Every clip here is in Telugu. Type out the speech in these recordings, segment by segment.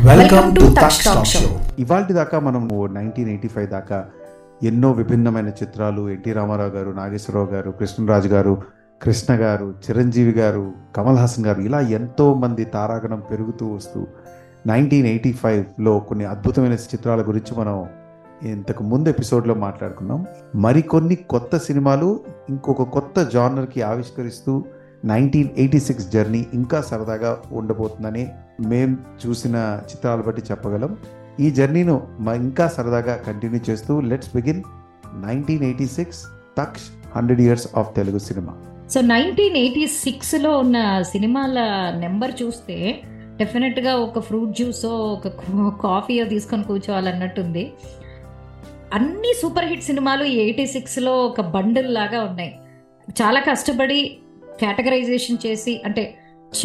వెల్కమ్ టు టాక్ షో ఇవాళ దాకా మనము నైన్టీన్ ఎయిటీ ఫైవ్ దాకా ఎన్నో విభిన్నమైన చిత్రాలు ఎన్టీ రామారావు గారు నాగేశ్వరరావు గారు కృష్ణరాజు గారు కృష్ణ గారు చిరంజీవి గారు కమల్ హాసన్ గారు ఇలా ఎంతో మంది తారాగణం పెరుగుతూ వస్తూ నైన్టీన్ ఎయిటీ ఫైవ్లో కొన్ని అద్భుతమైన చిత్రాల గురించి మనం ఇంతకు ముందు ఎపిసోడ్లో మాట్లాడుకున్నాం. మరికొన్ని కొత్త సినిమాలు ఇంకొక కొత్త జానర్కి ఆవిష్కరిస్తూ నైన్టీన్ ఎయిటీ సిక్స్ జర్నీ ఇంకా సరదాగా ఉండబోతుందని మేం చూసిన చిత్రాలు బట్టి చెప్పగలం. ఈ జర్నీను ఇంకా సరదాగా కంటిన్యూ చేస్తూ let's begin nineteen eighty six Taksh hundred years of Telugu cinema. So nineteen eighty సిక్స్లో ఉన్న సినిమాల నెంబర్ చూస్తే డెఫినెట్గా ఒక ఫ్రూట్ జ్యూసో ఒక కాఫీయో తీసుకొని కూర్చోవాలన్నట్టుంది. అన్ని సూపర్ హిట్ సినిమాలు ఎయిటీ సిక్స్లో ఒక బండిల్ లాగా ఉన్నాయి. చాలా కష్టపడి కేటగరైజేషన్ చేసి అంటే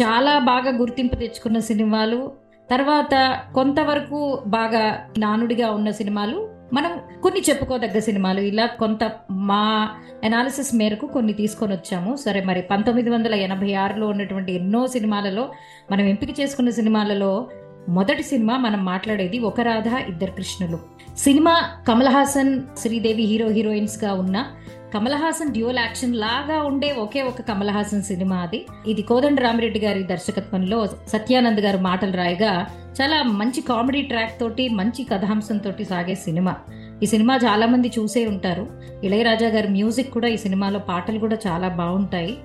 చాలా బాగా గుర్తింపు తెచ్చుకున్న సినిమాలు తర్వాత కొంతవరకు బాగా నానుడిగా ఉన్న సినిమాలు మనం కొన్ని చెప్పుకోదగ్గ సినిమాలు. ఇలా కొంత మా అనాలిసిస్ మేరకు కొన్ని తీసుకొని వచ్చాము. సరే మరి పంతొమ్మిది వందల ఎనభై ఆరులో ఉన్నటువంటి ఎన్నో సినిమాలలో మనం ఎంపిక చేసుకున్న సినిమాలలో మొదటి సినిమా మనం మాట్లాడేది ఒక రాధ ఇద్దరు కృష్ణులు. సినిమా కమల్ హాసన్ శ్రీదేవి హీరో హీరోయిన్స్గా ఉన్న కమల్ హాసన్ డ్యూయల్ యాక్షన్ లాగా ఉండే ఒకే ఒక కమల్ హాసన్ సినిమా అది. ఇది కోదండ రామిరెడ్డి గారి దర్శకత్వంలో సత్యానంద్ గారు మాటలు రాయగా చాలా మంచి కామెడీ ట్రాక్ తోటి మంచి కథాంశంతో సాగే సినిమా. ఈ సినిమా చాలా మంది చూసే ఉంటారు. ఇళయరాజా గారి మ్యూజిక్ కూడా ఈ సినిమాలో పాటలు కూడా చాలా బాగుంటాయి.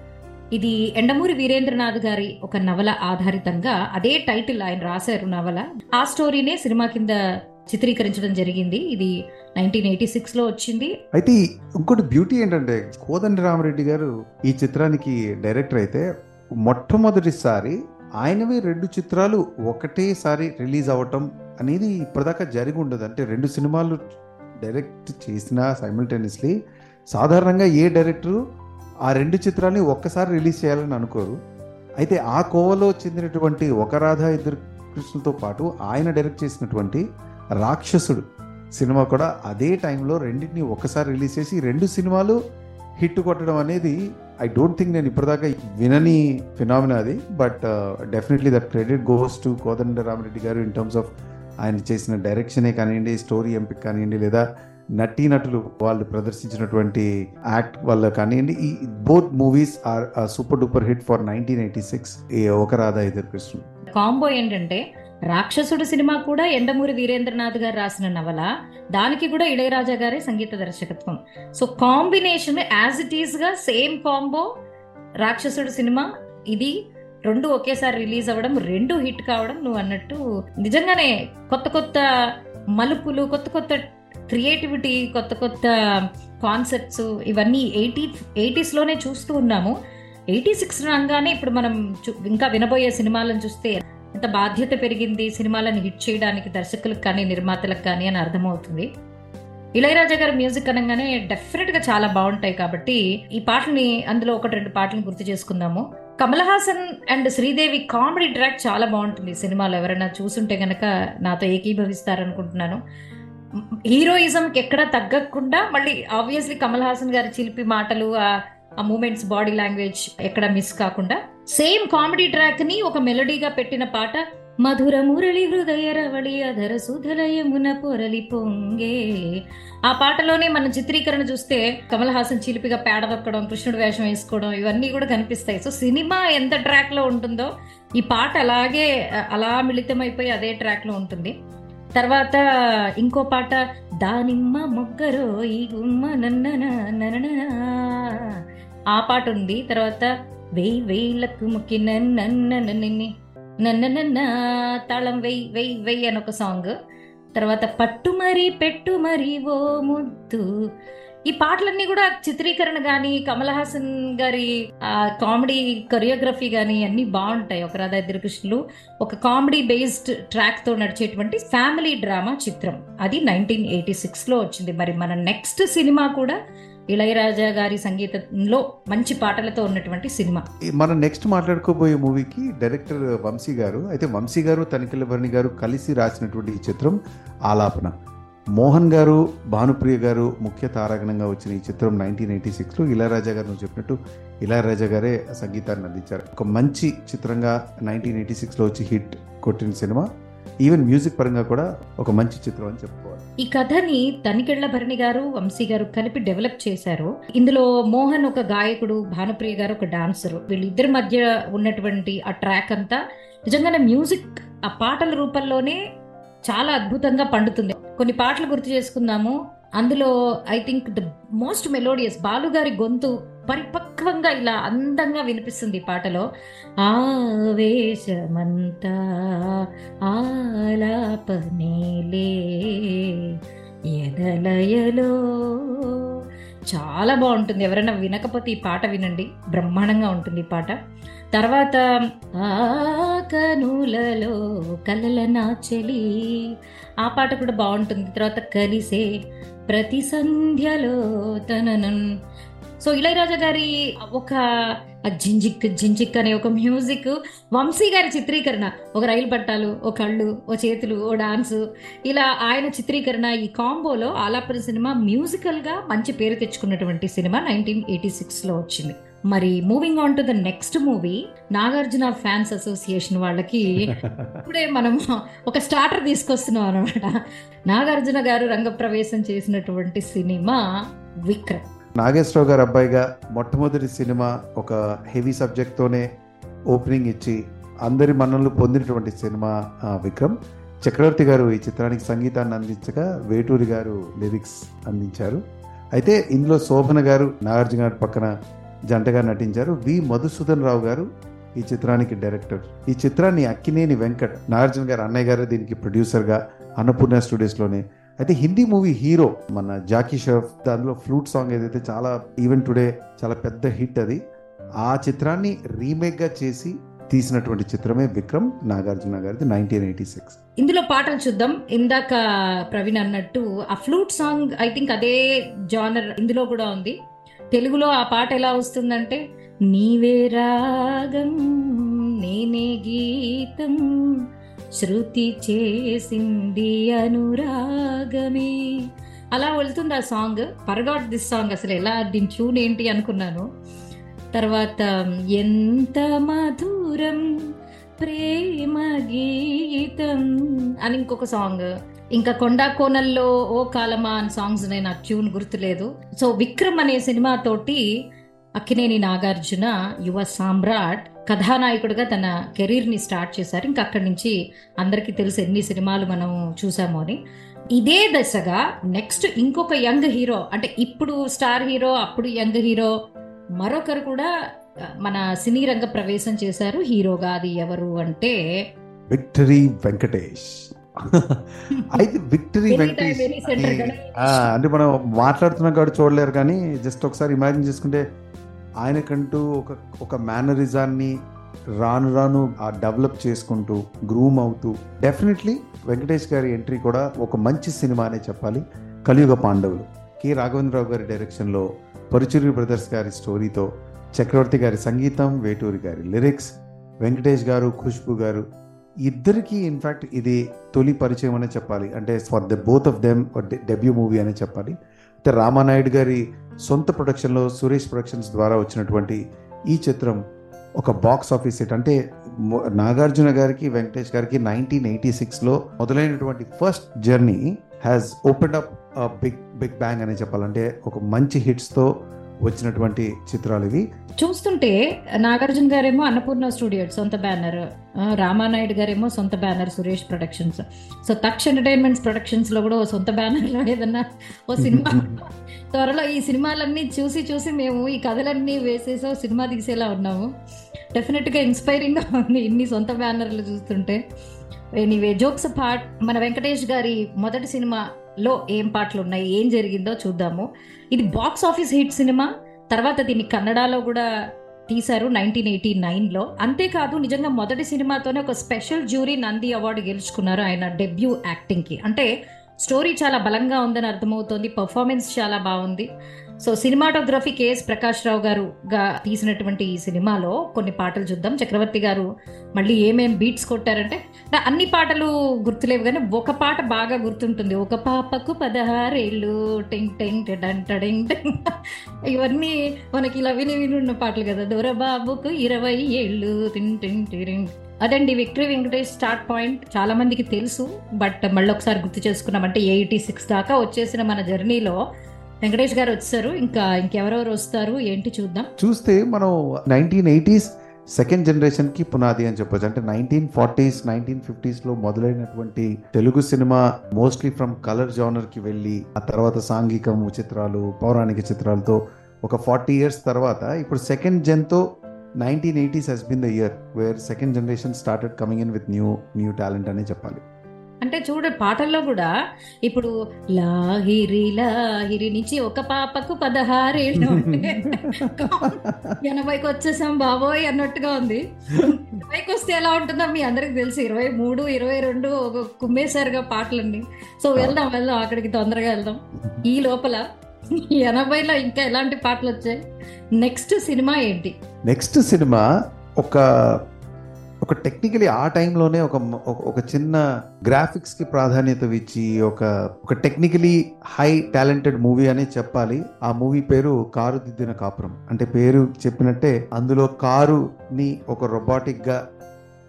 ఇది ఎండమూరి వీరేంద్రనాథ్ గారి ఒక నవల ఆధారితంగా అదే టైటిల్ ఆయన రాశారు నవల. ఆ స్టోరీనే సినిమా కింద చిత్రీకరించడం జరిగింది. ఇది నైన్టీన్ ఎయిటీ సిక్స్లో వచ్చింది. అయితే ఇంకోటి బ్యూటీ ఏంటంటే కోదండి రామరెడ్డి గారు ఈ చిత్రానికి డైరెక్టర్ అయితే మొట్టమొదటిసారి ఆయనవే రెండు చిత్రాలు ఒకటేసారి రిలీజ్ అవ్వటం అనేది ఇప్పటిదాకా జరిగి ఉండదు. అంటే రెండు సినిమాలు డైరెక్ట్ చేసిన సైమిల్టేనియస్లీ సాధారణంగా ఏ డైరెక్టరు ఆ రెండు చిత్రాల్ని ఒక్కసారి రిలీజ్ చేయాలని అనుకోరు. అయితే ఆ కోవలో చెందినటువంటి ఒక రాధ ఇద్దరు కృష్ణతో పాటు ఆయన డైరెక్ట్ చేసినటువంటి రాక్షసుడు సినిమా కూడా అదే టైంలో రెండింటిని ఒక్కసారి రిలీజ్ చేసి రెండు సినిమాలు హిట్ కొట్టడం అనేది ఐ డోంట్ థింక్ నేను ఇప్పటిదాకా వినని ఫినామినా అది. But definitely that credit goes to Kodanda Ramareddy గారు ఇన్ టర్మ్స్ ఆఫ్ ఆయన చేసిన డైరెక్షనే కానివ్వండి స్టోరీ ఎంపిక కానివ్వండి లేదా నటీనటులు వాళ్ళు ప్రదర్శించినటువంటి యాక్ట్ వల్ల కానివ్వండి ఈ both movies are super duper hit for nineteen eighty six ఒక రాధా ఇద్దరు కృష్ణ. కాంబో ఏంటంటే రాక్షసుడు సినిమా కూడా ఎండమూరి వీరేంద్రనాథ్ గారు రాసిన నవల. దానికి కూడా ఇళయరాజా గారే సంగీత దర్శకత్వం. సో కాంబినేషన్ యాజ్ ఇట్ ఈస్గా సేమ్ కాంబో రాక్షసుడు సినిమా. ఇది రెండు ఒకేసారి రిలీజ్ అవ్వడం రెండు హిట్ కావడం నువ్వు అన్నట్టు నిజంగానే కొత్త కొత్త మలుపులు కొత్త కొత్త క్రియేటివిటీ కొత్త కొత్త కాన్సెప్ట్స్ ఇవన్నీ ఎయిటీ ఎయిటీస్లోనే చూస్తూ ఉన్నాము. ఎయిటీ సిక్స్ రాగానే ఇప్పుడు మనం చూ- ఇంకా వినబోయే సినిమాలను చూస్తే ఎంత బాధ్యత పెరిగింది సినిమాలను హిట్ చేయడానికి దర్శకులకు కానీ నిర్మాతలకు కానీ అని అర్థమవుతుంది. ఇళయరాజా గారి మ్యూజిక్ అనగానే డెఫినెట్గా చాలా బాగుంటాయి కాబట్టి ఈ పాటని అందులో ఒకటి రెండు పాటలను గుర్తు చేసుకుందాము. Kamal Haasan and Sridevi comedy track చాలా బాగుంటుంది సినిమాలో. ఎవరైనా చూసుంటే గనక నాతో ఏకీభవిస్తారనుకుంటున్నాను. హీరోయిజంకి ఎక్కడ తగ్గకుండా మళ్ళీ ఆబ్వియస్లీ కమల్ హాసన్ గారి చిలిపి మాటలు ఆ- మూమెంట్స్ బాడీ లాంగ్వేజ్ ఎక్కడ మిస్ కాకుండా సేమ్ కామెడీ ట్రాక్ని ఒక మెలడీగా పెట్టిన పాట మధుర మురళి హృదయ రవళి అధర సుధలయమున పొరలి పొంగే ఆ పాటలోనే మన చిత్రీకరణ చూస్తే కమల్ హాసన్ చిలిపిగా పేడ దొక్కడం కృష్ణుడు వేషం వేసుకోవడం ఇవన్నీ కూడా కనిపిస్తాయి. సో సినిమా ఎంత ట్రాక్లో ఉంటుందో ఈ పాట అలాగే అలా మిళితమైపోయి అదే ట్రాక్లో ఉంటుంది. తర్వాత ఇంకో పాట దానిమ్మ మొగ్గరో ఈ గుమ్మ నన్న ననననా. ఆ పాట ఉంది. తర్వాత వెయ్యి వెయ్యిలకు ముక్కి నన్నన్ని నన్న తాళం వెయ్యి వెయ్యి వెయ్యి అని ఒక సాంగ్. తర్వాత పట్టు మరీ పెట్టు మరీ ఓ ముద్దు. ఈ పాటలన్నీ కూడా చిత్రీకరణ కానీ కమల్ హాసన్ గారి కామెడీ కొరియోగ్రఫీ కానీ అన్నీ బాగుంటాయి. ఒక రాధా ఇద్దరు కృష్ణులు ఒక కామెడీ బేస్డ్ ట్రాక్తో నడిచేటువంటి ఫ్యామిలీ డ్రామా చిత్రం. అది నైన్టీన్ ఎయిటీ సిక్స్లో వచ్చింది. మరి మన నెక్స్ట్ సినిమా కూడా ఇళయరాజా గారి సంగీతంలో మంచి పాటలతో ఉన్నటువంటి సినిమా. మనం నెక్స్ట్ మాట్లాడుకోబోయే మూవీకి డైరెక్టర్ వంశీ గారు అయితే వంశీ గారు తనిఖీల భరణి గారు కలిసి రాసినటువంటి ఈ చిత్రం ఆలాపన. మోహన్ గారు భానుప్రియ గారు ముఖ్య తారాగణంగా వచ్చిన ఈ చిత్రం నైన్టీన్ ఎయిటీ సిక్స్లో ఇళయరాజా గారు నువ్వు చెప్పినట్టు ఇళయరాజా గారే సంగీతాన్ని అందించారు. ఒక మంచి చిత్రంగా నైన్టీన్ ఎయిటీ సిక్స్లో వచ్చి హిట్ కొట్టిన సినిమా. ఈవెన్ మ్యూజిక్ పరంగా కూడా ఒక మంచి చిత్రం అని చెప్పుకోవాలి. ఈ కథని తనికెళ్ళ భరణి గారు వంశీ గారు కలిపి డెవలప్ చేశారు. ఇందులో మోహన్ ఒక గాయకుడు భానుప్రియ గారు ఒక డాన్సర్. వీళ్ళిద్దరి మధ్య ఉన్నటువంటి ఆ ట్రాక్ అంతా నిజంగానే మ్యూజిక్ ఆ పాటల రూపంలోనే చాలా అద్భుతంగా పండుతుంది. కొన్ని పాటలు గుర్తు చేసుకుందాము. అందులో I think the most melodious బాలుగారి గొంతు పరిపక్వంగా ఇలా అందంగా వినిపిస్తుంది ఈ పాటలో. ఆవేశమంతా ఆలాపనేలే ఎదలయలో చాలా బాగుంటుంది. ఎవరైనా వినకపోతే ఈ పాట వినండి. బ్రహ్మాండంగా ఉంటుంది ఈ పాట. తర్వాత ఆ కనులలో కలల నాచెలి ఆ పాట కూడా బాగుంటుంది. తర్వాత కలిసే ప్రతి సంధ్యలో తనను. సో ఇళయరాజా గారి ఒక ఆ జింజిక్ జింజిక్ అనే ఒక మ్యూజిక్ వంశీ గారి చిత్రీకరణ. ఒక రైలు పట్టాలు ఓ కళ్ళు ఓ చేతులు ఓ డాన్స్. ఇలా ఆయన చిత్రీకరణ ఈ కాంబోలో ఆలాపన సినిమా మ్యూజికల్గా మంచి పేరు తెచ్చుకున్నటువంటి సినిమా నైన్టీన్ ఎయిటీ సిక్స్లో వచ్చింది. మరి moving on to the next movie Nagarjuna fans association వాళ్ళకి ఇప్పుడే మనం ఒక స్టార్టర్ తీసుకొస్తున్నాం అనమాట నాగార్జున గారు రంగప్రవేశం చేసినటువంటి సినిమా విక్రమ్. నాగేశ్వరరావు గారు అబ్బాయిగా మొట్టమొదటి సినిమా ఒక హెవీ సబ్జెక్ట్తోనే ఓపెనింగ్ ఇచ్చి అందరి మన్నలు పొందినటువంటి సినిమా విక్రమ్. చక్రవర్తి గారు ఈ చిత్రానికి సంగీతాన్ని అందించగా వేటూరి గారు లిరిక్స్ అందించారు. అయితే ఇందులో శోభన గారు నాగార్జున గారి పక్కన జంటగా నటించారు. వి. మధుసూదన్ రావు గారు ఈ చిత్రానికి డైరెక్టర్. ఈ చిత్రాన్ని అక్కినేని వెంకట్ నాగార్జున గారు అన్నయ్య గారు దీనికి ప్రొడ్యూసర్గా అన్నపూర్ణ స్టూడియోస్లోనే అయితే హిందీ మూవీ హీరో మన జాకీ షరఫ్ దానిలో ఫ్లూట్ సాంగ్ ఏదైతే చాలా ఈవెన్ టుడే చాలా పెద్ద హిట్ అది ఆ చిత్రాన్ని రీమేక్గా చేసి తీసినటువంటి చిత్రమే విక్రమ్ నాగార్జున గారిది నైన్టీన్ ఎయిటీ సిక్స్. ఇందులో పాటలు చూద్దాం. ఇందాక ప్రవీణ్ అన్నట్టు ఆ ఫ్లూట్ సాంగ్ ఐ థింక్ అదే జానర్ ఇందులో కూడా ఉంది. తెలుగులో ఆ పాట ఎలా వస్తుందంటే నీవే రాగం నేనే గీతం శృతి చేసింది అనురాగమే. అలా వెళ్తుంది ఆ సాంగ్. పర్గాట్ దిస్ సాంగ్ అసలు ఎలా దీని ట్యూన్ ఏంటి అనుకున్నాను. తర్వాత ఎంత మధురం ప్రేమ గీతం అని ఇంకొక సాంగ్ ఇంకా కొండా కోనల్లో ఓ కాలమా అని సాంగ్స్ నేను ఆ ట్యూన్ గుర్తులేదు. సో విక్రమ్ అనే సినిమాతోటి అక్కినేని నాగార్జున యువ సామ్రాట్ కథానాయకుడిగా తన కెరీర్ని స్టార్ట్ చేశారు. ఇంకా అక్కడి నుంచి అందరికీ తెలుసు ఎన్ని సినిమాలు మనం చూసాము అని. ఇదే దశగా నెక్స్ట్ ఇంకొక యంగ్ హీరో అంటే ఇప్పుడు స్టార్ హీరో అప్పుడు యంగ్ హీరో మరొకరు కూడా మన సినీ రంగ ప్రవేశం చేశారు. హీరోగా అది ఎవరు అంటే విక్టరీ వెంకటేష్. అయితే విక్టరీ వెంకటేష్ అంటే మనం మాట్లాడుతున్నాం కాబట్టి చూడలేరు కానీ జస్ట్ ఒకసారి ఇమాజిన్ చేసుకుంటే ఆయనకంటూ ఒక ఒక మేనరిజాన్ని రాను రాను ఆ డెవలప్ చేసుకుంటూ గ్రూమ్ అవుతూ డెఫినెట్లీ వెంకటేష్ గారి ఎంట్రీ కూడా ఒక మంచి సినిమా అనే చెప్పాలి. కలియుగ పాండవులు. కె రాఘవేంద్రరావు గారి డైరెక్షన్లో పరుచూరి బ్రదర్స్ గారి స్టోరీతో చక్రవర్తి గారి సంగీతం వేటూరి గారి లిరిక్స్ వెంకటేష్ గారు ఖుష్బు గారు ఇద్దరికి ఇన్ఫాక్ట్ ఇది తొలి పరిచయం అనే చెప్పాలి. అంటే for the both of them debut movie అనే చెప్పాలి. రామానాయుడు గారి సొంత ప్రొడక్షన్లో సురేష్ ప్రొడక్షన్స్ ద్వారా వచ్చినటువంటి ఈ చిత్రం ఒక బాక్స్ ఆఫీస్ హిట్. అంటే నాగార్జున గారికి వెంకటేష్ గారికి నైన్టీన్ ఎయిటీ సిక్స్లో మొదలైనటువంటి first journey has open up big big bang అనే చెప్పాలంటే ఒక మంచి హిట్స్తో వచ్చినటువంటి చిత్రాలు ఇవి. చూస్తుంటే నాగార్జున గారేమో అన్నపూర్ణ స్టూడియో సొంత బ్యానర్ రామానాయుడు గారేమో సొంత banner Suresh productions. So Taksh entertainments ప్రొడక్షన్స్లో కూడా సొంత బ్యానర్లో ఏదన్నా ఓ సినిమా. త్వరలో ఈ సినిమాలన్నీ చూసి చూసి మేము ఈ కథలన్నీ వేసేసి సినిమా తీసేలా ఉన్నాము. డెఫినెట్గా ఇన్స్పైరింగ్గా ఉంది ఇన్ని సొంత బ్యానర్లు చూస్తుంటే. ఎనీవే జోక్స్ పార్ట్ మన వెంకటేష్ గారి మొదటి లో ఏం పాటలు ఉన్నాయి ఏం జరిగిందో చూద్దాము. ఇది బాక్స్ ఆఫీస్ హిట్ సినిమా. తర్వాత దీన్ని కన్నడలో కూడా తీశారు నైన్టీన్ ఎయిటీ నైన్లో. అంతేకాదు నిజంగా మొదటి సినిమాతోనే ఒక స్పెషల్ జ్యూరీ నంది అవార్డు గెలుచుకున్నారు ఆయన డెబ్యూ యాక్టింగ్కి. అంటే స్టోరీ చాలా బలంగా ఉందని అర్థమవుతోంది పర్ఫార్మెన్స్ చాలా బాగుంది. So cinematography K S Prakash Rao గారు గా తీసినటువంటి ఈ సినిమాలో కొన్ని పాటలు చూద్దాం. చక్రవర్తి గారు మళ్ళీ ఏమేం బీట్స్ కొట్టారంటే నా అన్ని పాటలు గుర్తులేవు కానీ ఒక పాట బాగా గుర్తుంటుంది. ఒక పాపకు పదహారేళ్ళు టెంగ్ టెంగ్ టెంగ్. ఇవన్నీ మనకి ఇలా విని విని ఉన్న పాటలు కదా. దొరబాబుకు ఇరవై ఏళ్ళు టింగ్ టింగ్ టిరింగ్ అదండి విక్టరీ వెంకటేష్ స్టార్ట్ పాయింట్. చాలా మందికి తెలుసు బట్ మళ్ళీ ఒకసారి గుర్తు చేసుకున్నామంటే ఎయిటీ సిక్స్ దాకా వచ్చేసిన మన జర్నీలో వెంకటేష్ గారు వచ్చారు. ఇంకా ఇంకెవరెవరు వస్తారు? ఏంటి చూద్దాం. చూస్తే మనం నైన్టీన్ ఎయిటీస్ సెకండ్ జనరేషన్కి పునాది అని చెప్పొచ్చు. అంటే నైన్టీన్ ఫార్టీస్ నైన్టీన్ ఫిఫ్టీస్లో మొదలైనటువంటి Telugu cinema mostly from colour జానర్కి వెళ్ళి ఆ తర్వాత సాంఘికము చిత్రాలు పౌరాణిక చిత్రాలతో ఒక ఫార్టీ ఇయర్స్ తర్వాత ఇప్పుడు second జెన్తో nineteen eighties has been the year where second generation started coming in with new new talent అనే చెప్పాలి. అంటే చూడ పాటల్లో కూడా ఇప్పుడు లాహిరి లాహిరి నుంచి ఒక పాపకు పదహారేళ్ళు. ఎనభైకి వచ్చేసాం బాబోయ్ అన్నట్టుగా ఉంది. ఇరవైకి వస్తే ఎలా ఉంటుందో మీ అందరికి తెలుసు. ఇరవై మూడు ఇరవై రెండు ఒక కుమ్మేశారుగా పాటలన్నీ. సో వెళ్దాం వెళ్దాం అక్కడికి తొందరగా వెళ్దాం. ఈ లోపల ఎనభైలో ఇంకా ఎలాంటి పాటలు వచ్చాయి? నెక్స్ట్ సినిమా ఏంటి? నెక్స్ట్ సినిమా ఒక ఒక టెక్నికలీ ఆ టైంలోనే ఒక ఒక- ఒక చిన్న గ్రాఫిక్స్కి ప్రాధాన్యత ఇచ్చి ఒక ఒక టెక్నికలీ హై టాలెంటెడ్ మూవీ అనే చెప్పాలి. ఆ మూవీ పేరు కారు దిద్దిన కాపురం. అంటే పేరు చెప్పినట్టే అందులో కారుని ఒక రొబాటిక్గా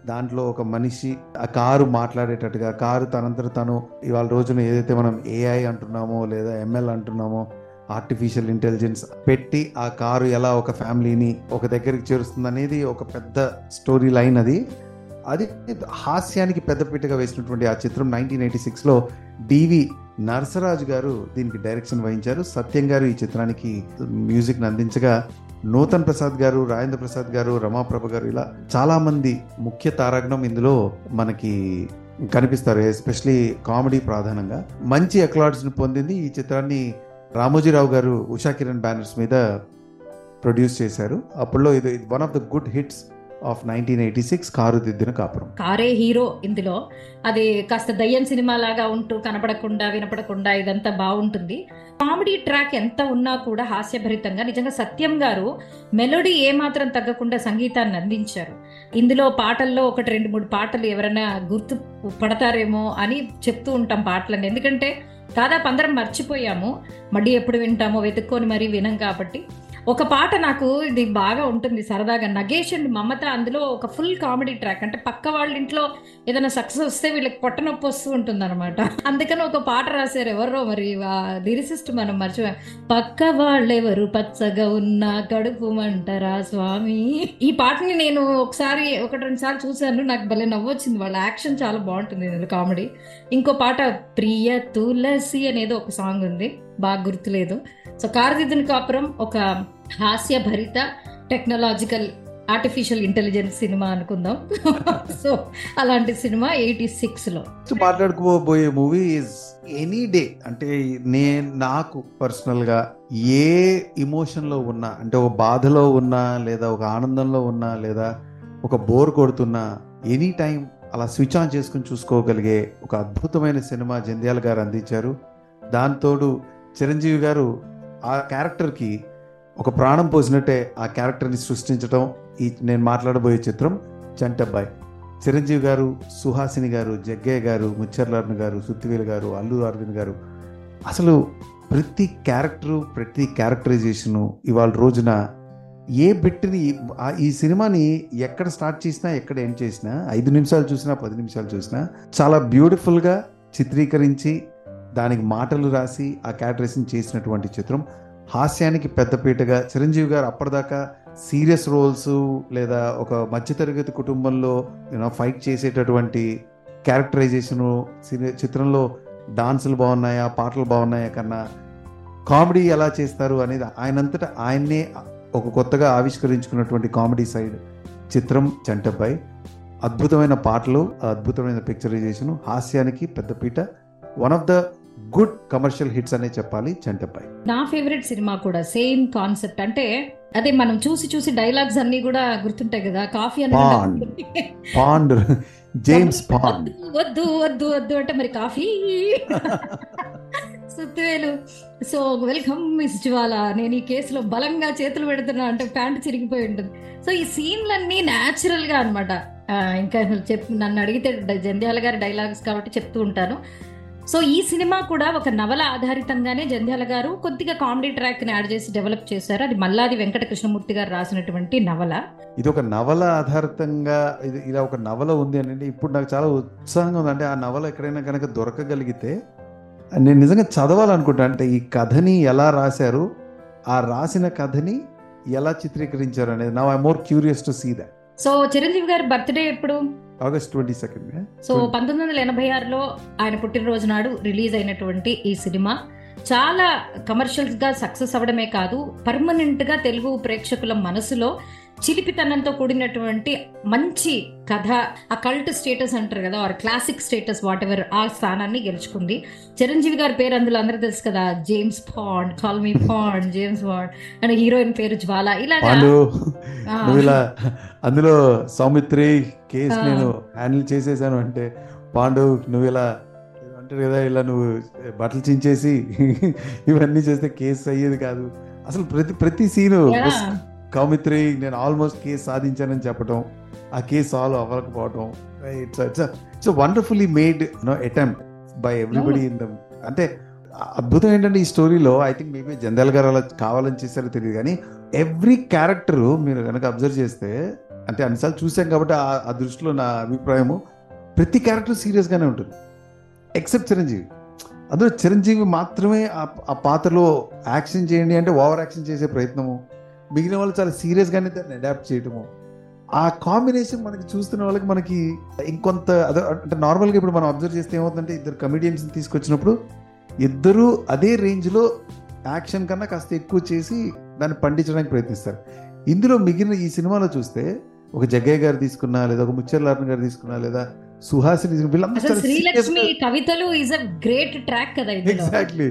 దాంట్లో ఒక మనిషి ఆ కారు మాట్లాడేటట్టుగా కారు తనంతట తను ఇవాళ రోజున ఏదైతే మనం ఏఐ అంటున్నామో లేదా ఎంఎల్ అంటున్నామో ఆర్టిఫిషియల్ ఇంటెలిజెన్స్ పెట్టి ఆ కారు ఎలా ఒక ఫ్యామిలీని ఒక దగ్గరికి చేరుస్తుంది అనేది ఒక పెద్ద స్టోరీ లైన్ అది. అది హాస్యానికి పెద్దపీటగా వేసినటువంటి ఆ చిత్రం నైన్టీన్ ఎయిటీ సిక్స్లో డివి నరసరాజు గారు దీనికి డైరెక్షన్ వహించారు. సత్యం గారు ఈ చిత్రానికి మ్యూజిక్ని అందించగా నూతన్ ప్రసాద్ గారు రాజేంద్ర ప్రసాద్ గారు రమాప్రభ గారు ఇలా చాలామంది ముఖ్య తారాగణం ఇందులో మనకి కనిపిస్తారు ఎస్పెషలీ కామెడీ ప్రధానంగా. మంచి అక్లాడ్స్ని పొందింది ఈ చిత్రాన్ని రామోజీరావు గారు ఉషా కిరణ్ బ్యానర్స్ మీద ప్రొడ్యూస్ చేశారు. అప్పుడులో ఇది one of the good hits of nineteen eighty six car దిద్దిన కాపురం. కారే హీరో ఇందులో. అది కాస్త దయ్యం సినిమా లాగా ఉంటూ కనపడకుండా వినపడకుండా ఇదంతా బాగుంటుంది. కామెడీ ట్రాక్ ఎంత ఉన్నా కూడా హాస్యభరితంగా నిజంగా సత్యం గారు మెలోడీ ఏమాత్రం తగ్గకుండా సంగీతాన్ని అందించారు. ఇందులో పాటల్లో ఒకటి రెండు మూడు పాటలు ఎవరైనా గుర్తు పడతారేమో అని చెప్తూ ఉంటాం పాటలని ఎందుకంటే దాదాపు అందరం మర్చిపోయాము. మళ్ళీ ఎప్పుడు వింటామో వెతుక్కొని మరీ వినం కాబట్టి. ఒక పాట నాకు ఇది బాగా ఉంటుంది సరదాగా. నగేష్ అండ్ మమత అందులో ఒక ఫుల్ కామెడీ ట్రాక్. అంటే పక్క వాళ్ళ ఇంట్లో ఏదైనా సక్సెస్ వస్తే వీళ్ళకి పొట్ట నొప్పి వస్తూ ఉంటుంది అనమాట అందుకని ఒక పాట రాశారు ఎవరో మరి లిరిసిస్ట్ మనం మర్చిపోయాం. పక్క వాళ్ళెవరు పచ్చగా ఉన్న కడుపు మంటరా స్వామి? ఈ పాటని నేను ఒకసారి ఒకటి రెండు సార్లు చూశాను. నాకు భలే నవ్వొచ్చింది. వాళ్ళ యాక్షన్ చాలా బాగుంటుంది ఇందులో కామెడీ. ఇంకో పాట ప్రియ తులసి అనేది ఒక సాంగ్ ఉంది. బాగా గుర్తులేదు. సో కారదిద్దుని కాపురం ఒక హాస్య భరిత టెక్నాలజికల్ ఆర్టిఫిషియల్ ఇంటెలిజెన్స్ సినిమా అనుకుందాం. సో అలాంటి సినిమా ఎయిటీ సిక్స్లో మాట్లాడుకోబోయే మూవీ ఇస్ ఎనీ డే అంటే నేను నాకు పర్సనల్గా ఏ ఇమోషన్లో ఉన్నా అంటే ఒక బాధలో ఉన్నా లేదా ఒక ఆనందంలో ఉన్నా లేదా ఒక బోర్ కొడుతున్నా ఎనీ టైం అలా స్విచ్ ఆన్ చేసుకుని చూసుకోగలిగే ఒక అద్భుతమైన సినిమా జంధ్యాల గారు అందించారు. దాంతోడు చిరంజీవి గారు ఆ క్యారెక్టర్కి ఒక ప్రాణం పోసినట్టే ఆ క్యారెక్టర్ని సృష్టించడం ఈ నేను మాట్లాడబోయే చిత్రం. చంటబ్బాయి. చిరంజీవి గారు సుహాసిని గారు జగ్గయ్య గారు ముచ్చర్లర్ణ గారు సుత్తివేలు గారు అల్లు అరవింద్ గారు. అసలు ప్రతి క్యారెక్టరు ప్రతి క్యారెక్టరైజేషను ఇవాళ రోజున ఏ బిట్ని ఆ- ఈ సినిమాని ఎక్కడ స్టార్ట్ చేసినా ఎక్కడ ఎండ్ చేసినా ఐదు నిమిషాలు చూసినా పది నిమిషాలు చూసినా చాలా బ్యూటిఫుల్గా చిత్రీకరించి దానికి మాటలు రాసి ఆ క్యారెక్టరైజేషన్ చేసినటువంటి చిత్రం. హాస్యానికి పెద్దపీటగా చిరంజీవి గారు అప్పటిదాకా సీరియస్ రోల్స్ లేదా ఒక మధ్యతరగతి కుటుంబంలో యూనో ఫైట్ చేసేటటువంటి క్యారెక్టరైజేషను చిత్రంలో డాన్సులు బాగున్నాయా పాటలు బాగున్నాయా కన్నా కామెడీ ఎలా చేస్తారు అనేది ఆయనంతటా ఆయన్నే ఒక కొత్తగా ఆవిష్కరించుకున్నటువంటి కామెడీ సైడ్ చిత్రం చంటబ్బాయ్. అద్భుతమైన పాటలు అద్భుతమైన పిక్చరైజేషన్ హాస్యానికి పెద్దపీట one of the good commercial hits అనే చెప్పాలి చంటబ్బాయ్ నా ఫేవరెట్ సినిమా కూడా సేమ్ కాన్సెప్ట్. అంటే అదే మనం చూసి చూసి డైలాగ్స్ అన్ని కూడా గుర్తుంటాయి కదా coffee Pond. Pond James Pond వద్దు వద్దు వద్దు అంటే మరి coffee? Suttivelu so welcome miss Jwala. నేను ఈ కేసులో బలంగా చేతులు పెడుతున్నా అంటే ప్యాంట్ చిరిగిపోయి ఉంటుంది. సో ఈ సీన్లన్నీ న్యాచురల్గా అనమాట ఇంకా అసలు చెప్ నన్ను అడిగితే జంధ్యాల గారి డైలాగ్స్ కాబట్టి చెప్తూ ఉంటాను. సో ఈ సినిమా కూడా ఒక నవల ఆధారితంగానే జంధ్యాల గారు కొద్దిగా కామెడీ ట్రాక్ని యాడ్ చేసి డెవలప్ చేశారు. అది మల్లాది వెంకట కృష్ణమూర్తి గారు రాసినటువంటి నవల. ఇది ఒక నవల ఆధారితంగా ఇది ఇలా ఒక నవల ఉంది అని ఇప్పుడు నాకు చాలా ఉత్సాహంగా ఉంది. అంటే ఆ నవల ఎక్కడైనా కనుక దొరకగలిగితే నేను నిజంగా చదవాలనుకుంటా. అంటే ఈ కథని ఎలా రాశారు ఆ రాసిన కథని ఎలా చిత్రీకరించారు అనేది. నా I more curious to see that so Chiranjeevi గారి బర్త్డే ఎప్పుడు? ఆగస్ట్ ట్వంటీ సెకండ్ సో పంతొమ్మిది వందల ఎనభై ఆరులో ఆయన పుట్టినరోజు నాడు రిలీజ్ అయినటువంటి ఈ సినిమా. చాలా కమర్షియల్స్గా సక్సెస్ అవ్వడమే కాదు పర్మనెంట్గా తెలుగు ప్రేక్షకుల మనసులో చిలిపితనంతో కూడినటువంటి మంచి కథ ఆ కల్ట్ స్టేటస్ అంటారు కదా or classic status what ever ఆ స్థానాన్ని గెలుచుకుంది. చిరంజీవి గారి పేరు అందులో అందరూ తెలుసు కదా James Pond call me Pond James Pond and heroine పేరు జ్వాల ఇలా అందులో సౌమిత్రి కేసు. నేను హ్యాండిల్ చేసేసాను అంటే పాండు నువ్వు ఇలా అంటారు కదా ఇలా నువ్వు బట్టలు చించేసి ఇవన్నీ చేస్తే కేసు అయ్యేది కాదు అసలు ప్రతి ప్రతి సీను. కౌమిత్రి నేను ఆల్మోస్ట్ కేసు సాధించానని చెప్పడం ఆ కేసు సాల్వ్ అవ్వకపోవడం it's it's it's wonderfully made no attempt by everybody in the అంటే అద్భుతం ఏంటంటే ఈ స్టోరీలో ఐ థింక్ మేబీ జందాల్ గారు అలా కావాలని చేశారో తెలియదు కానీ ఎవ్రీ క్యారెక్టర్ మీరు కనుక అబ్జర్వ్ చేస్తే అంటే అన్నిసార్లు చూసాం కాబట్టి ఆ- దృష్టిలో నా అభిప్రాయము ప్రతి క్యారెక్టర్ సీరియస్గానే ఉంటుంది. ఎక్సెప్ట్ చిరంజీవి. అందులో చిరంజీవి మాత్రమే ఆ- ఆ పాత్రలో యాక్షన్ చేయండి అంటే ఓవర్ యాక్షన్ చేసే ప్రయత్నము మిగిలిన వాళ్ళు చాలా సీరియస్గానే దాన్ని అడాప్ట్ చేయటము. ఆ కాంబినేషన్ మనకి చూస్తున్న వాళ్ళకి మనకి ఇంకొంత అదే అంటే నార్మల్గా ఇప్పుడు మనం అబ్జర్వ్ చేస్తే ఏమవుతుందంటే ఇద్దరు కమెడియన్స్ని తీసుకొచ్చినప్పుడు ఇద్దరు అదే రేంజ్లో యాక్షన్ కన్నా కాస్త ఎక్కువ చేసి దాన్ని పండించడానికి ప్రయత్నిస్తారు. ఇందులో మిగిలిన ఈ సినిమాలో చూస్తే ఒక జగ్గయ్య గారు తీసుకున్నా లేదా ఒక ముచ్చర్లారన్ గారు తీసుకున్నా లేదా సుహాసిని శ్రీలక్ష్మి కవితలు ఈజ్ అ గ్రేట్ ట్రాక్ కదా ఎగ్జాక్ట్లీ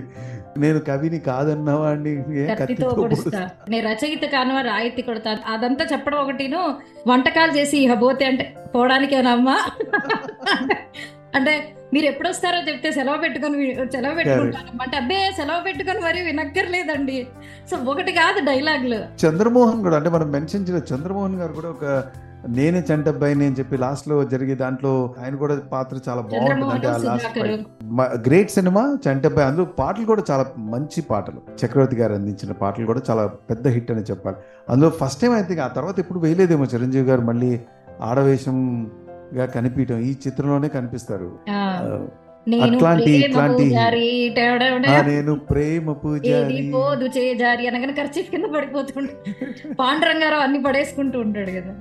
నేను కవిని కాదన్నావా అండి? ఏ కత్తితో పొడుస్తా. నేను రచయిత కానువా రాయితీ కొడతా. అదంతా చెప్పడం ఒకటిను వంటకాలు చేసి ఇహ పోతే అంటే పోవడానికేనమ్మా అంటే మీరు ఎప్పుడు వస్తారో చెప్తే సెలవు పెట్టుకొని సెలవు పెట్టుకుంటాను అంటే అబ్బే సెలవు పెట్టుకొని మరి వినక్కర్లేదండి. సో ఒకటి కాదు డైలాగులు. చంద్రమోహన్ కూడా అంటే మనం మెన్షన్ చేయాలి చంద్రమోహన్ గారు కూడా ఒక నేనే చంటబ్బాయిని అని చెప్పి లాస్ట్లో జరిగే దాంట్లో ఆయన కూడా పాత్ర చాలా బాగుంటుంది. అంటే ఆ లాస్ట్ గ్రేట్ సినిమా చంటబ్బాయి. అందులో పాటలు కూడా చాలా మంచి పాటలు. చక్రవర్తి గారు అందించిన పాటలు కూడా చాలా పెద్ద హిట్ అని చెప్పాలి. అందులో ఫస్ట్ టైం అయితే ఆ తర్వాత ఎప్పుడు వేయలేదేమో చిరంజీవి గారు మళ్ళీ ఆడవేషంగా కనిపించడం ఈ చిత్రంలోనే కనిపిస్తారు. అట్లాంటి- ఇట్లాంటి- నేను ప్రేమ పూజారి. పోదు చేజారి అనగానే ఖర్చు కింద పడిపోతుండే. పాండురంగారావు అన్ని పడేసుకుంటూ ఉంటాడు కదా.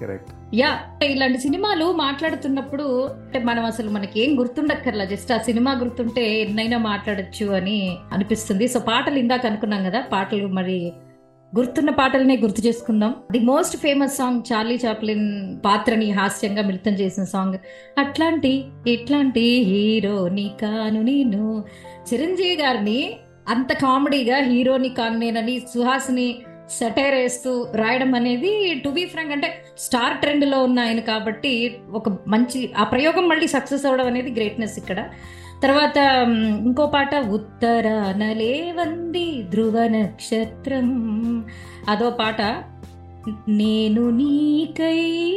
కరెక్ట్ యా ఇలాంటి సినిమాలు మాట్లాడుతున్నప్పుడు అంటే మనం అసలు మనకి ఏం గుర్తుండక్కర్లా జస్ట్ ఆ సినిమా గుర్తుంటే ఎన్నైనా మాట్లాడొచ్చు అని అనిపిస్తుంది. సో పాటలు ఇందాక అనుకున్నాం కదా పాటలు మరి గుర్తున్న పాటలనే గుర్తు చేసుకుందాం. The most famous song Charlie Chaplin పాత్రని హాస్యంగా మిళితం చేసిన సాంగ్ అట్లాంటి ఇట్లాంటి హీరోని కాను నేను. చిరంజీవి గారిని అంత కామెడీగా హీరోని కాను నేనని సుహాస్ని సెటైర్ వేస్తూ రాయడం అనేది టు బి ఫ్రాంక్ అంటే స్టార్ ట్రెండ్లో ఉన్న ఆయన కాబట్టి ఒక మంచి ఆ ప్రయోగం మళ్ళీ సక్సెస్ అవ్వడం అనేది గ్రేట్నెస్ ఇక్కడ. తర్వాత ఇంకో పాట ఉత్తరాన లేవంది ధ్రువ నక్షత్రం. అదో పాట నేను నీకై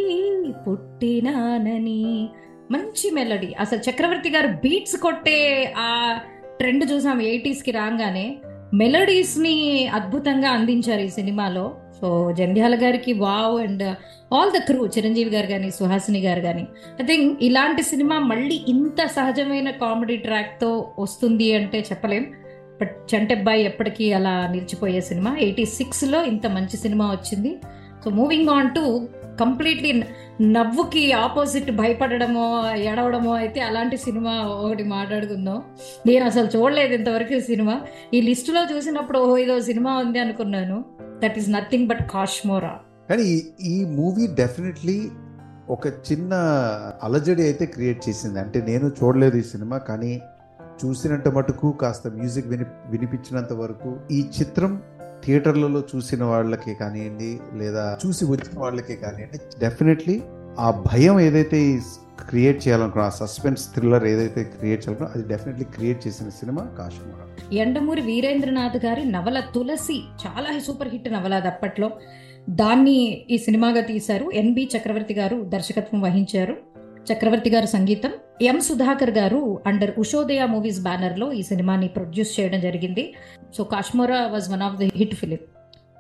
పుట్టినానని. మంచి మెలడీ. అసలు చక్రవర్తి గారు బీట్స్ కొట్టే ఆ ట్రెండ్ చూసాం ఎయిటీస్కి రాగానే. మెలడీస్ని అద్భుతంగా అందించారు ఈ సినిమాలో. సో జంధ్యాల గారికి wow and all the crew Chiranjeevi గారు కానీ సుహాసిని గారు కానీ ఐ థింక్ ఇలాంటి సినిమా మళ్ళీ ఇంత సహజమైన కామెడీ ట్రాక్తో వస్తుంది అంటే చెప్పలేం. బట్ చంటెబ్బాయి ఎప్పటికీ అలా నిలిచిపోయే సినిమా. ఎయిటీ సిక్స్లో ఇంత మంచి సినిమా వచ్చింది. So moving on to completely నవ్వుకి opposite భయపడడమో ఎడవడమో అయితే అలాంటి సినిమా ఒకటి మాట్లాడుకుందాం. నేను అసలు చూడలేదు ఇంతవరకు సినిమా. ఈ లిస్టులో చూసినప్పుడు ఓహో ఇదో సినిమా ఉంది అనుకున్నాను. That is nothing but Kashmora కానీ ఈ- ఈ మూవీ డెఫినెట్లీ ఒక చిన్న అలజడి అయితే క్రియేట్ చేసింది. అంటే నేను చూడలేదు ఈ సినిమా కానీ చూసినంత మటుకు కాస్త మ్యూజిక్ విని వినిపించినంత వరకు ఈ చిత్రం థియేటర్లలో చూసిన వాళ్ళకి కానివ్వండి లేదా చూసి వచ్చిన వాళ్ళకి కానివ్వండి డెఫినెట్లీ ఆ భయం ఏదైతే క్రియేట్ చేయాలనుకున్నా ఆ సస్పెన్స్ థ్రిల్లర్ ఏదైతే క్రియేట్ చేయాలనుకున్నా అది డెఫినెట్లీ క్రియేట్ చేసిన సినిమా కాశ్మీర. ఎండమూరి వీరేంద్రనాథ్ గారి నవల తులసి చాలా సూపర్ హిట్ నవల అది అప్పట్లో. దాన్ని ఈ సినిమాగా తీశారు. ఎన్బి చక్రవర్తి గారు దర్శకత్వం వహించారు. చక్రవర్తి గారు సంగీతం. ఎం సుధాకర్ గారు అండర్ ఉషోదయ మూవీస్ బ్యానర్లో ఈ సినిమాని ప్రొడ్యూస్ చేయడం జరిగింది. So Kashmora was one of the hit film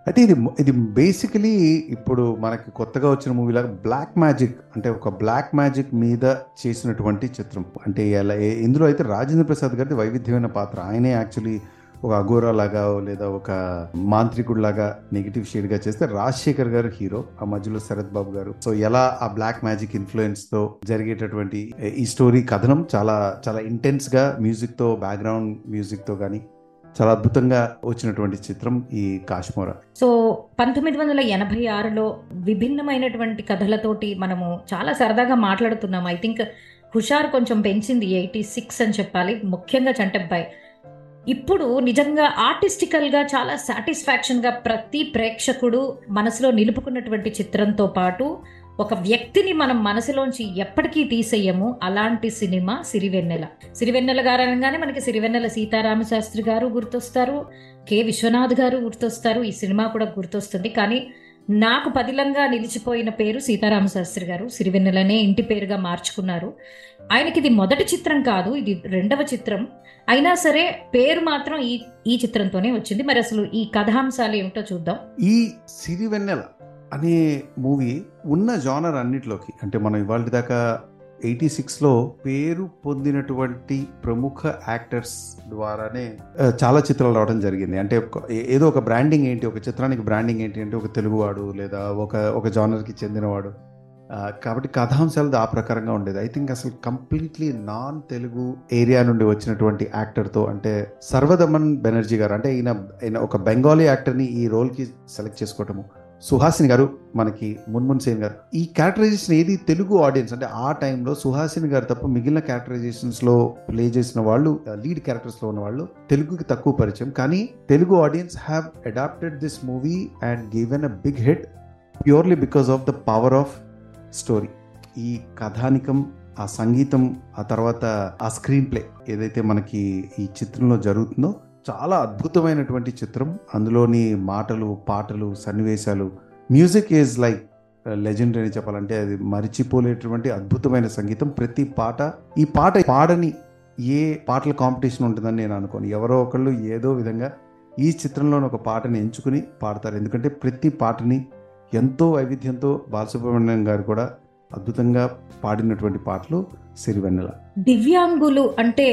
అయితే ఇది ఇది బేసికలీ ఇప్పుడు మనకి కొత్తగా వచ్చిన మూవీ లాగా బ్లాక్ మ్యాజిక్ అంటే ఒక బ్లాక్ మ్యాజిక్ మీద చేసినటువంటి చిత్రం. అంటే ఎలా ఇందులో అయితే రాజేంద్ర ప్రసాద్ గారిది వైవిధ్యమైన పాత్ర. ఆయనే యాక్చువల్లీ ఒక అఘోరా లాగా లేదా ఒక మాంత్రికుడు లాగా నెగిటివ్ షేడ్గా చేస్తే రాజశేఖర్ గారు హీరో ఆ మధ్యలో శరత్ బాబు గారు. సో ఎలా ఆ బ్లాక్ మ్యాజిక్ ఇన్ఫ్లుయెన్స్తో జరిగేటటువంటి ఈ స్టోరీ కథనం చాలా చాలా ఇంటెన్స్గా మ్యూజిక్తో బ్యాక్గ్రౌండ్ మ్యూజిక్తో కానీ చాలా అద్భుతంగా వచ్చినటువంటి చిత్రం ఈ కాశ్మోర. సో పంతొమ్మిది వందల ఎనభై ఆరులో విభిన్నమైనటువంటి కథలతోటి మనము చాలా సరదాగా మాట్లాడుతున్నాం. ఐ థింక్ హుషార్ కొంచెం పెంచింది ఎయిటీ సిక్స్ అని చెప్పాలి. ముఖ్యంగా చంటబ్బాయి. ఇప్పుడు నిజంగా ఆర్టిస్టికల్గా చాలా సాటిస్ఫాక్షన్గా ప్రతి ప్రేక్షకుడు మనసులో నిలుపుకున్నటువంటి చిత్రంతో పాటు ఒక వ్యక్తిని మనం మనసులోంచి ఎప్పటికీ తీసేయము. అలాంటి సినిమా సిరివెన్నెల. సిరివెన్నెల గారు అనగానే మనకి సిరివెన్నెల సీతారామ శాస్త్రి గారు గుర్తొస్తారు. కె. విశ్వనాథ్ గారు గుర్తొస్తారు. ఈ సినిమా కూడా గుర్తొస్తుంది. కానీ నాకు పదిలంగా నిలిచిపోయిన పేరు సీతారామ శాస్త్రి గారు. సిరివెన్నెలనే ఇంటి పేరుగా మార్చుకున్నారు. ఆయనకి ఇది మొదటి చిత్రం కాదు ఇది రెండవ చిత్రం. అయినా సరే పేరు మాత్రం ఈ ఈ చిత్రంతోనే వచ్చింది. మరి అసలు ఈ కథాంశాలు ఏమిటో చూద్దాం. ఈ సిరివెన్నెల అనే మూవీ ఉన్న జానర్ అన్నిటిలోకి అంటే మనం ఇవాళ దాకా ఎయిటీ సిక్స్లో పేరు పొందినటువంటి ప్రముఖ యాక్టర్స్ ద్వారానే చాలా చిత్రాలు రావడం జరిగింది. అంటే ఒక- ఏదో ఒక బ్రాండింగ్ ఏంటి ఒక చిత్రానికి బ్రాండింగ్ ఏంటి అంటే ఒక తెలుగువాడు లేదా ఒక ఒక జానర్కి చెందినవాడు. కాబట్టి కథాంశాలు ఆ ప్రకారంగా ఉండేది. ఐ థింక్ అసలు కంప్లీట్లీ నాన్ తెలుగు ఏరియా నుండి వచ్చినటువంటి యాక్టర్తో అంటే సర్వదమన్ బెనర్జీ గారు అంటే ఈయన ఈయన ఒక బెంగాలీ యాక్టర్ని ఈ రోల్కి సెలెక్ట్ చేసుకోవటము. సుహాసిని గారు మనకి మున్మున్ సేన్ గారు. ఈ క్యారెక్టరైజేషన్ ఏది? తెలుగు ఆడియన్స్ అంటే ఆ టైంలో సుహాసిని గారు తప్ప మిగిలిన క్యారెక్టరైజేషన్స్లో ప్లే చేసిన వాళ్ళు లీడ్ క్యారెక్టర్స్లో ఉన్న వాళ్ళు తెలుగుకి తక్కువ పరిచయం. కానీ Telugu audience have adapted this movie and given a big hit purely because of the power of story ఈ కథానికం ఆ సంగీతం ఆ తర్వాత ఆ స్క్రీన్ ప్లే ఏదైతే మనకి ఈ చిత్రంలో జరుగుతుందో చాలా అద్భుతమైనటువంటి చిత్రం. అందులోని మాటలు పాటలు సన్నివేశాలు. మ్యూజిక్ ఈజ్ లైక్ లెజెండ్ అని చెప్పాలంటే అది మరిచిపోలేటువంటి అద్భుతమైన సంగీతం. ప్రతి పాట ఈ పాట పాడని ఏ పాటల కాంపిటీషన్ ఉంటుందని నేను అనుకోను. ఎవరో ఒకళ్ళు ఏదో విధంగా ఈ చిత్రంలోని ఒక పాటని ఎంచుకుని పాడతారు. ఎందుకంటే ప్రతి పాటని ఎంతో వైవిధ్యంతో బాలసుబ్రహ్మణ్యం గారు కూడా అద్భుతంగా పాడినటువంటి పాటలు సిరివెన్నెల దివ్యాంగులు అంటే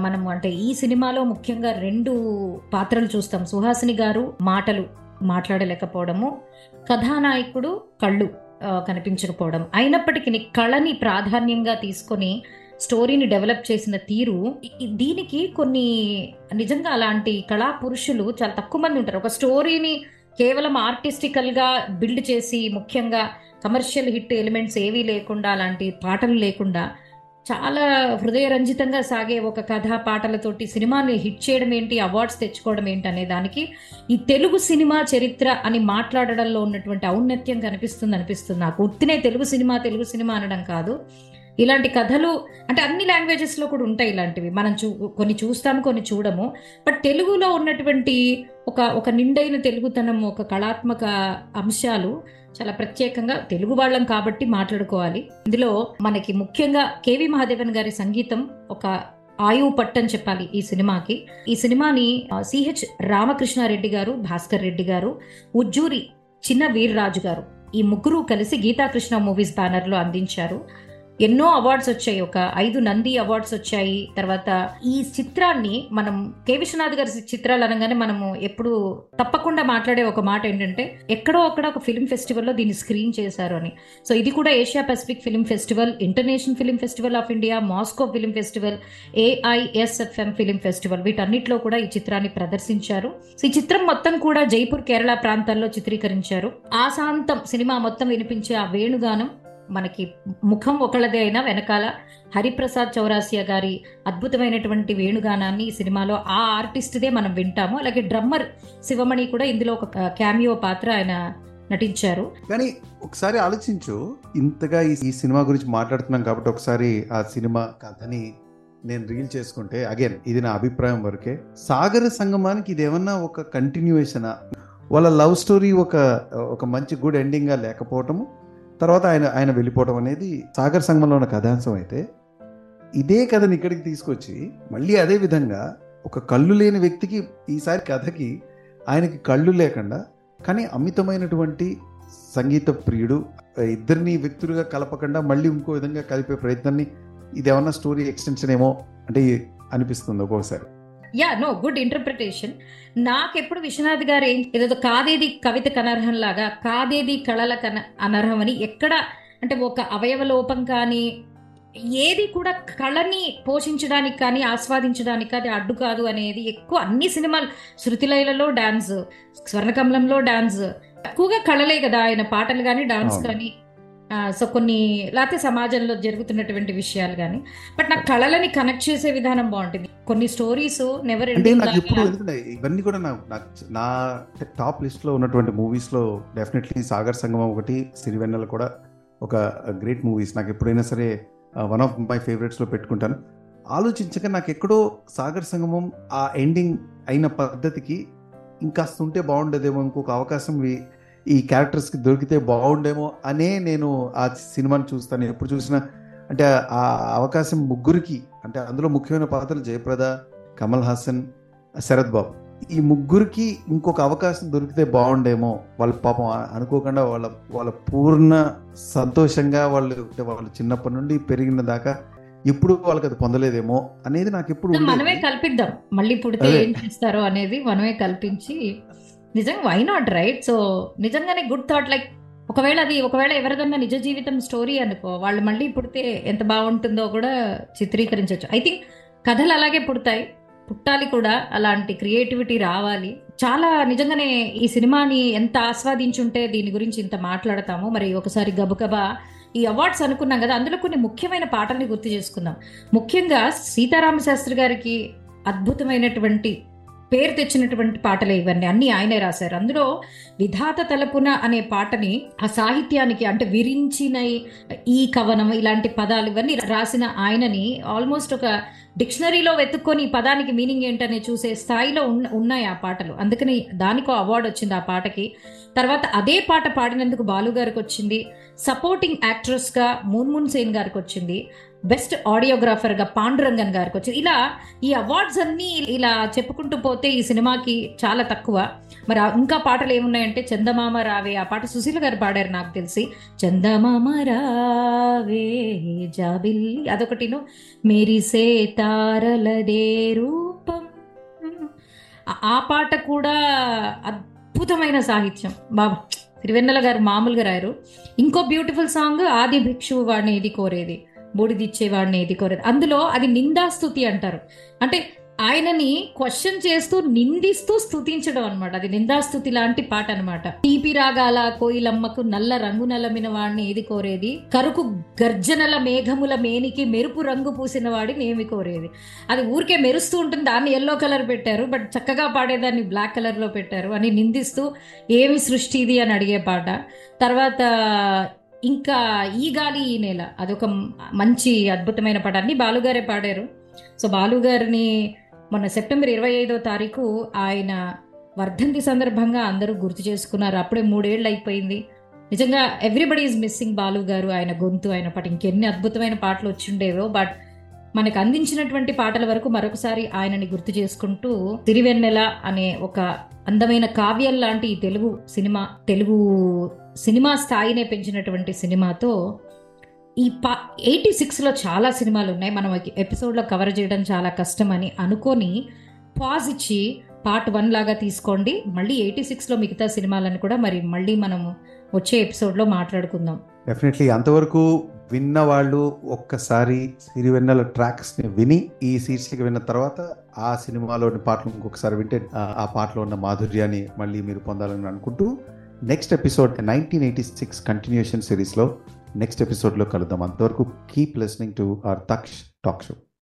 మనం అంటే ఈ సినిమాలో ముఖ్యంగా రెండు పాత్రలు చూస్తాం. సుహాసిని గారు మాటలు మాట్లాడలేకపోవడము కథానాయకుడు కళ్ళు కనిపించకపోవడం. అయినప్పటికీ కళని ప్రాధాన్యంగా తీసుకొని స్టోరీని డెవలప్ చేసిన తీరు దీనికి కొన్ని నిజంగా అలాంటి కళా పురుషులు చాలా తక్కువ మంది ఉంటారు. ఒక స్టోరీని కేవలం ఆర్టిస్టికల్గా బిల్డ్ చేసి ముఖ్యంగా కమర్షియల్ హిట్ ఎలిమెంట్స్ ఏవీ లేకుండా అలాంటి పాటలు లేకుండా చాలా హృదయరంజితంగా సాగే ఒక కథ పాటలతోటి సినిమాని హిట్ చేయడం ఏంటి అవార్డ్స్ తెచ్చుకోవడం ఏంటి అనే దానికి ఈ తెలుగు సినిమా చరిత్ర అని మాట్లాడడంలో ఉన్నటువంటి ఔన్నత్యం కనిపిస్తుంది అనిపిస్తుంది నాకు. ఉత్తినే తెలుగు సినిమా తెలుగు సినిమా అనడం కాదు. ఇలాంటి కథలు అంటే అన్ని లాంగ్వేజెస్లో కూడా ఉంటాయి ఇలాంటివి. మనం చూ కొన్ని చూస్తాము కొన్ని చూడము. బట్ తెలుగులో ఉన్నటువంటి ఒక ఒక నిండైన తెలుగుతనం ఒక కళాత్మక అంశాలు చాలా ప్రత్యేకంగా తెలుగు వాళ్ళం కాబట్టి మాట్లాడుకోవాలి. ఇందులో మనకి ముఖ్యంగా కేవి మహాదేవన్ గారి సంగీతం ఒక ఆయువు పట్టని చెప్పాలి ఈ సినిమాకి. ఈ సినిమాని సిహెచ్ రామకృష్ణారెడ్డి గారు భాస్కర్ రెడ్డి గారు ఉజ్జూరి చిన్న వీర్రాజు గారు ఈ ముగ్గురు కలిసి గీతాకృష్ణ మూవీస్ బ్యానర్లో అందించారు. ఎన్నో అవార్డ్స్ వచ్చాయి. ఒక ఐదు నంది అవార్డ్స్ వచ్చాయి. తర్వాత ఈ చిత్రాన్ని మనం కె. విశ్వనాథ్ గారి చిత్రాలు అనగానే మనము ఎప్పుడు తప్పకుండా మాట్లాడే ఒక మాట ఏంటంటే ఎక్కడో అక్కడ ఒక ఫిల్మ్ ఫెస్టివల్లో దీన్ని స్క్రీన్ చేశారు అని. సో ఇది కూడా Asia Pacific film festival international film festival of India Moscow film festival AISFM film festival వీటన్నిటిలో కూడా ఈ చిత్రాన్ని ప్రదర్శించారు. సో ఈ చిత్రం మొత్తం కూడా జైపూర్ కేరళ ప్రాంతాల్లో చిత్రీకరించారు. ఆశాంతం సినిమా మొత్తం వినిపించే ఆ వేణుగానం మనకి ముఖం ఒకళ్ళదే అయినా వెనకాల హరిప్రసాద్ చౌరాసియా గారి అద్భుతమైనటువంటి వేణుగానాన్ని ఈ సినిమాలో ఆ ఆర్టిస్ట్దే మనం వింటాము. అలాగే డ్రమ్మర్ శివమణి కూడా ఇందులో ఒక క్యామియో పాత్ర ఆయన నటించారు. కానీ ఒకసారి ఆలోచించు ఇంతగా ఈ సినిమా గురించి మాట్లాడుతున్నాం కాబట్టి ఒకసారి ఆ సినిమా కథని నేను రీల్ చేసుకుంటే అగైన్ ఇది నా అభిప్రాయం వరకే. సాగర సంగమానికి ఇది ఏమన్నా ఒక కంటిన్యూయేషనా వాళ్ళ లవ్ స్టోరీ ఒక ఒక మంచి గుడ్ ఎండింగ్గా లేకపోవటము తర్వాత ఆయన ఆయన వెళ్ళిపోవడం అనేది సాగర్ సంఘంలో ఉన్న కథాంశం అయితే ఇదే కథని ఇక్కడికి తీసుకొచ్చి మళ్ళీ అదే విధంగా ఒక కళ్ళు లేని వ్యక్తికి ఈసారి కథకి ఆయనకి కళ్ళు లేకుండా కానీ అమితమైనటువంటి సంగీత ప్రియుడు ఇద్దరిని వ్యక్తులుగా కలపకుండా మళ్ళీ ఇంకో విధంగా కలిపే ప్రయత్నాన్ని ఇది ఏమన్నా స్టోరీ ఎక్స్టెన్షన్ ఏమో అంటే అనిపిస్తుంది ఒక్కొక్కసారి యా నో గుడ్ ఇంటర్ప్రిటేషన్ నాకెప్పుడు విశ్వనాథ్ గారు ఏం ఏదో కాదేది కవిత కనర్హం లాగా కాదేది కళల కన అనర్హం అని ఎక్కడ అంటే ఒక అవయవ లోపం కానీ ఏది కూడా కళని పోషించడానికి కానీ ఆస్వాదించడానికి కానీ అడ్డు కాదు అనేది ఎక్కువ అన్ని సినిమాలు శృతిలయలలో డాన్స్ స్వర్ణకమలంలో డాన్స్ ఎక్కువగా కళలే కదా ఆయన పాటలు కానీ డాన్స్. కానీ సో కొన్ని లేకపోతే సమాజంలో జరుగుతున్నటువంటి విషయాలు కానీ బట్ నాకు కళలని కనెక్ట్ చేసే విధానం బాగుంటుంది. కొన్ని స్టోరీస్ నెవర్ ఇవన్నీ కూడా నాకు నాకు నా టాప్ లిస్ట్లో ఉన్నటువంటి మూవీస్లో డెఫినెట్లీ సాగర్ సంగమం ఒకటి సిరివెన్నెల కూడా ఒక గ్రేట్ మూవీస్ నాకు ఎప్పుడైనా సరే వన్ ఆఫ్ మై ఫేవరెట్స్లో పెట్టుకుంటాను. ఆలోచించక నాకు ఎక్కడో సాగర్ సంగమం ఆ ఎండింగ్ అయిన పద్ధతికి ఇంకాస్త ఉంటే బాగుండేదేమో ఇంకొక అవకాశం ఈ- ఈ క్యారెక్టర్స్కి దొరికితే బాగుండేమో అనే నేను ఆ సినిమాని చూస్తాను ఎప్పుడు చూసినా అంటే ఆ అవకాశం ముగ్గురికి అంటే అందులో ముఖ్యమైన పాత్రలు జయప్రద కమల్ హాసన్ శరత్ బాబు ఈ ముగ్గురికి ఇంకొక అవకాశం దొరికితే బాగుండేమో వాళ్ళ పాపం అనుకోకుండా వాళ్ళ వాళ్ళ పూర్ణ సంతోషంగా వాళ్ళు అంటే వాళ్ళు చిన్నప్పటి నుండి పెరిగిన దాకా ఎప్పుడు వాళ్ళకి అది పొందలేదేమో అనేది నాకు ఎప్పుడు మనమే. కల్పిద్దాం మళ్ళీ పుడితే. ఏం చేస్తారో అనేది మనమే కల్పించి నిజంగా వై నాట్ రైట్ సో నిజంగానే గుడ్ థాట్ లైక్ ఒకవేళ అది ఒకవేళ ఎవరిదన్నా నిజ జీవితం స్టోరీ అనుకో వాళ్ళు మళ్ళీ పుడితే ఎంత బాగుంటుందో కూడా చిత్రీకరించవచ్చు ఐ థింక్ కథలు అలాగే పుడతాయి. పుట్టాలి కూడా అలాంటి క్రియేటివిటీ రావాలి. చాలా నిజంగానే ఈ సినిమాని ఎంత ఆస్వాదించుంటే దీని గురించి ఇంత మాట్లాడతాము. మరి ఒకసారి గబగబా ఈ అవార్డ్స్ అనుకున్నాం కదా అందులో కొన్ని ముఖ్యమైన పాటల్ని గుర్తు చేసుకుందాం. ముఖ్యంగా సీతారామ శాస్త్రి గారికి అద్భుతమైనటువంటి పేరు తెచ్చినటువంటి పాటలే ఇవన్నీ. అన్నీ ఆయనే రాశారు. అందులో విధాత తలపున అనే పాటని ఆ సాహిత్యానికి అంటే విరించిన ఈ కవనం ఇలాంటి పదాలు ఇవన్నీ రాసిన ఆయనని ఆల్మోస్ట్ ఒక డిక్షనరీలో వెతుక్కొని ఈ పదానికి మీనింగ్ ఏంటనే చూసే స్థాయిలో ఉన్న ఉన్నాయి ఆ పాటలు. అందుకని దానికో అవార్డు వచ్చింది ఆ పాటకి. తర్వాత అదే పాట పాడినందుకు బాలు గారికి వచ్చింది. సపోర్టింగ్ యాక్ట్రెస్గా మూన్మున్ సేన్ గారికి వచ్చింది. బెస్ట్ ఆడియోగ్రాఫర్గా పాండురంగన్ గారికి వచ్చింది ఇలా ఈ అవార్డ్స్ అన్నీ ఇలా చెప్పుకుంటూ పోతే ఈ సినిమాకి చాలా తక్కువ. మరి ఇంకా పాటలు ఏమున్నాయంటే చందమామ రావే ఆ పాట సుశీల గారు పాడారు నాకు తెలిసి చందమామ రావే జాబిల్లి అదొకటిను మెరిసే తారలదే రూపం. ఆ- పాట కూడా అద్భుతమైన సాహిత్యం. బాబా తిరువెన్నెల గారు మామూలుగా రాయరు. ఇంకో బ్యూటిఫుల్ సాంగ్ ఆది భిక్షువు వాడిని ఇది కోరేది. బుడిదిచ్చేవాడిని ఏది కోరేది. అందులో అది నిందాస్తుతి అంటారు. అంటే ఆయనని క్వశ్చన్ చేస్తూ నిందిస్తూ స్థుతించడం అనమాట అది నిందాస్తుతి లాంటి పాట అనమాట తీపి రాగాల కోయిలమ్మకు నల్ల రంగు నలమిన వాడిని ఏది కోరేది? కరుకు గర్జనల మేఘముల మేనికి మెరుపు రంగు పూసిన వాడిని ఏమి కోరేది? అది ఊరికే మెరుస్తూ ఉంటుంది. దాన్ని ఎల్లో కలర్ పెట్టారు. బట్ చక్కగా పాడేదాన్ని బ్లాక్ కలర్లో పెట్టారు. అని నిందిస్తూ ఏమి సృష్టి ఇది అని అడిగే పాట. తర్వాత ఇంకా ఈ గాలి ఈ నేల అదొక మంచి అద్భుతమైన పాట. అన్ని బాలుగారే పాడారు. సో బాలుగారిని మొన్న సెప్టెంబర్ ఇరవై ఐదో తారీఖు ఆయన వర్ధంతి సందర్భంగా అందరూ గుర్తు చేసుకున్నారు. అప్పుడే మూడేళ్ళు అయిపోయింది. నిజంగా ఎవ్రీబడి ఈజ్ మిస్సింగ్ బాలు గారు ఆయన గొంతు ఆయన పాట. ఇంకెన్ని అద్భుతమైన పాటలు వచ్చిండేవో బట్ మనకు అందించినటువంటి పాటల వరకు మరొకసారి ఆయనని గుర్తు చేసుకుంటూ తిరివెన్నెల అనే ఒక అందమైన కావ్యం లాంటి ఈ తెలుగు సినిమా తెలుగు సినిమా స్థాయినే పెంచినటువంటి సినిమాతో ఈ పా ఎయిటీ సిక్స్లో చాలా సినిమాలు ఉన్నాయి మనం ఎపిసోడ్లో కవర్ చేయడం చాలా కష్టం అని అనుకొని పాజ్ ఇచ్చి పార్ట్ వన్ లాగా తీసుకోండి. మళ్ళీ ఎయిటీ సిక్స్లో మిగతా సినిమాలను కూడా మరి మళ్ళీ మనము వచ్చే ఎపిసోడ్లో మాట్లాడుకుందాం. డెఫినెట్లీ అంతవరకు విన్న వాళ్ళు ఒక్కసారి సిరివెన్నెల ట్రాక్స్ని విని ఈ శీర్షిక విన్న తర్వాత ఆ సినిమాలోని పాటలు ఇంకొకసారి వింటే ఆ- ఆ పాటలో ఉన్న మాధుర్యాన్ని మళ్ళీ మీరు పొందాలని అనుకుంటూ next episode nineteen eighty six continuation సిరీస్లో నెక్స్ట్ ఎపిసోడ్లో కలుద్దాం. అంతవరకు keep listening to our Taksh talk show.